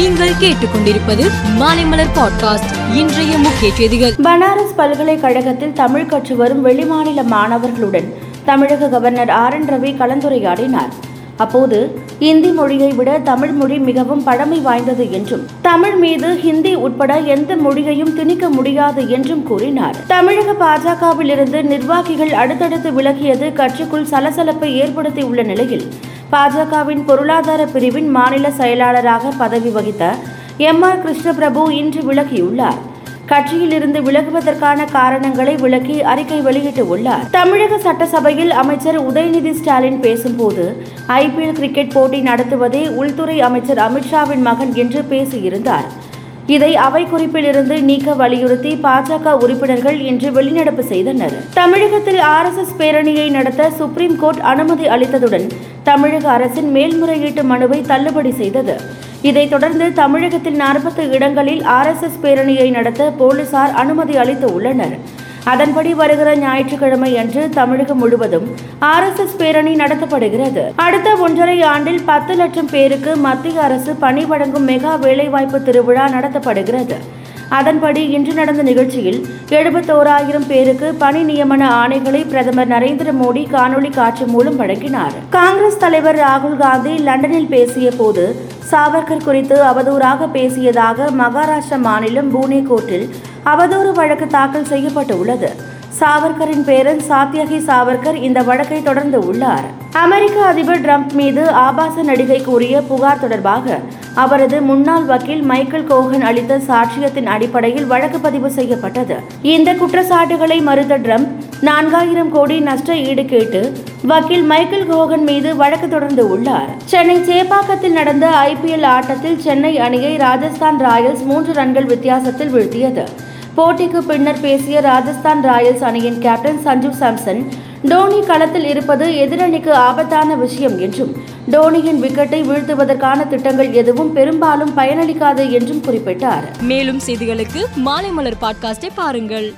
நீங்கள் கேட்டுக்கொண்டிருப்பது மாலைமலர் பாட்காஸ்ட். இன்றைய முக்கிய செய்திகள். பனாரஸ் பல்கலைக்கழகத்தில் தமிழ் கற்று வரும் வெளிமாநில மாணவர்களுடன் தமிழக கவர்னர் ஆர் என் ரவி கலந்துரையாடினார். அப்போது இந்தி மொழியை விட தமிழ் மொழி மிகவும் பழமை வாய்ந்தது என்றும் தமிழ் மீது ஹிந்தி உட்பட எந்த மொழியையும் திணிக்க முடியாது என்றும் கூறினார். தமிழக பாஜகவிலிருந்து நிர்வாகிகள் அடுத்தடுத்து விலகியது கட்சிக்குள் சலசலப்பை ஏற்படுத்தியுள்ள நிலையில் பாஜகவின் பொருளாதார பிரிவின் மாநில செயலாளராக பதவி வகித்த எம் ஆர் கிருஷ்ணபிரபு இன்று விலகியுள்ளார். கட்சியிலிருந்து விலகுவதற்கான காரணங்களை விளக்கி அறிக்கை வெளியிட்டுள்ளார். தமிழக சட்டசபையில் அமைச்சர் உதயநிதி ஸ்டாலின் பேசும்போது ஐபிஎல் கிரிக்கெட் போட்டி நடத்துவதே உள்துறை அமைச்சர் அமித்ஷாவின் மகன் என்று பேசியிருந்தார். இதை அவை குறிப்பிலிருந்து நீக்க வலியுறுத்தி பாஜக உறுப்பினர்கள் இன்று வெளிநடப்பு செய்தனர். தமிழகத்தில் ஆர்எஸ்எஸ் பேரணியை நடத்த சுப்ரீம் கோர்ட் அனுமதி அளித்ததுடன் தமிழக அரசின் மேல்முறையீட்டு மனுவை தள்ளுபடி செய்தது. இதைத் தொடர்ந்து தமிழகத்தில் நாற்பத்து இடங்களில் ஆர்எஸ்எஸ் பேரணியை நடத்த போலீசார் அனுமதி அளித்து உள்ளனர். அதன்படி வருகிற ஞாயிற்றுக்கிழமை அன்று தமிழகம் முழுவதும் ஆர்எஸ்எஸ் பேரணி நடத்தப்படுகிறது. அடுத்த ஒன்றரை ஆண்டில் பத்து லட்சம் பேருக்கு மத்திய அரசு பணி வழங்கும் மெகா வேலைவாய்ப்பு திருவிழா நடத்தப்படுகிறது. அதன்படி இன்று நடந்த நிகழ்ச்சியில் எழுபத்தோராயிரம் பேருக்கு பணி நியமன ஆணைகளை பிரதமர் நரேந்திர மோடி காணொலி காட்சி மூலம் வழங்கினார். காங்கிரஸ் தலைவர் ராகுல் காந்தி லண்டனில் பேசிய போது சாவர்கர் குறித்து அவதூறாக பேசியதாக மகாராஷ்டிரா மாநிலம் பூனே கோர்ட்டில் அவதூறு வழக்கு தாக்கல் செய்யப்பட்டுள்ளது. சாவர்கரின் பேரன் சாத்யகி சாவர்கர் இந்த வழக்கை தொடர்ந்து உள்ளார். அமெரிக்க அதிபர் ட்ரம்ப் மீது ஆபாச நடிகை கூறிய புகார் தொடர்பாக அவரது முன்னாள் வக்கீல் மைக்கேல் கோகன் அளித்த சாட்சியத்தின் அடிப்படையில் வழக்கு பதிவு செய்யப்பட்டது. இந்த குற்றச்சாட்டுகளை மறுத்த ட்ரம்ப் நான்காயிரம் கோடி நஷ்ட ஈடு கேட்டு வக்கீல் மைக்கேல் கோகன் மீது வழக்கு தொடர்ந்து உள்ளார். சென்னை சேப்பாக்கத்தில் நடந்த ஐபிஎல் ஆட்டத்தில் சென்னை அணியை ராஜஸ்தான் ராயல்ஸ் மூன்று ரன்கள் வித்தியாசத்தில் வீழ்த்தியது. போட்டிக்கு பின்னர் பேசிய ராஜஸ்தான் ராயல்ஸ் அணியின் கேப்டன் சஞ்சு சாம்சன் டோனி களத்தில் இருப்பது எதிரணிக்கு ஆபத்தான விஷயம் என்றும் டோனியின் விக்கெட்டை வீழ்த்துவதற்கான திட்டங்கள் எதுவும் பெரும்பாலும் பயனளிக்காது என்றும் குறிப்பிட்டார். மேலும் செய்திகளுக்கு மாலைமலர் பாட்காஸ்டை பாருங்கள்.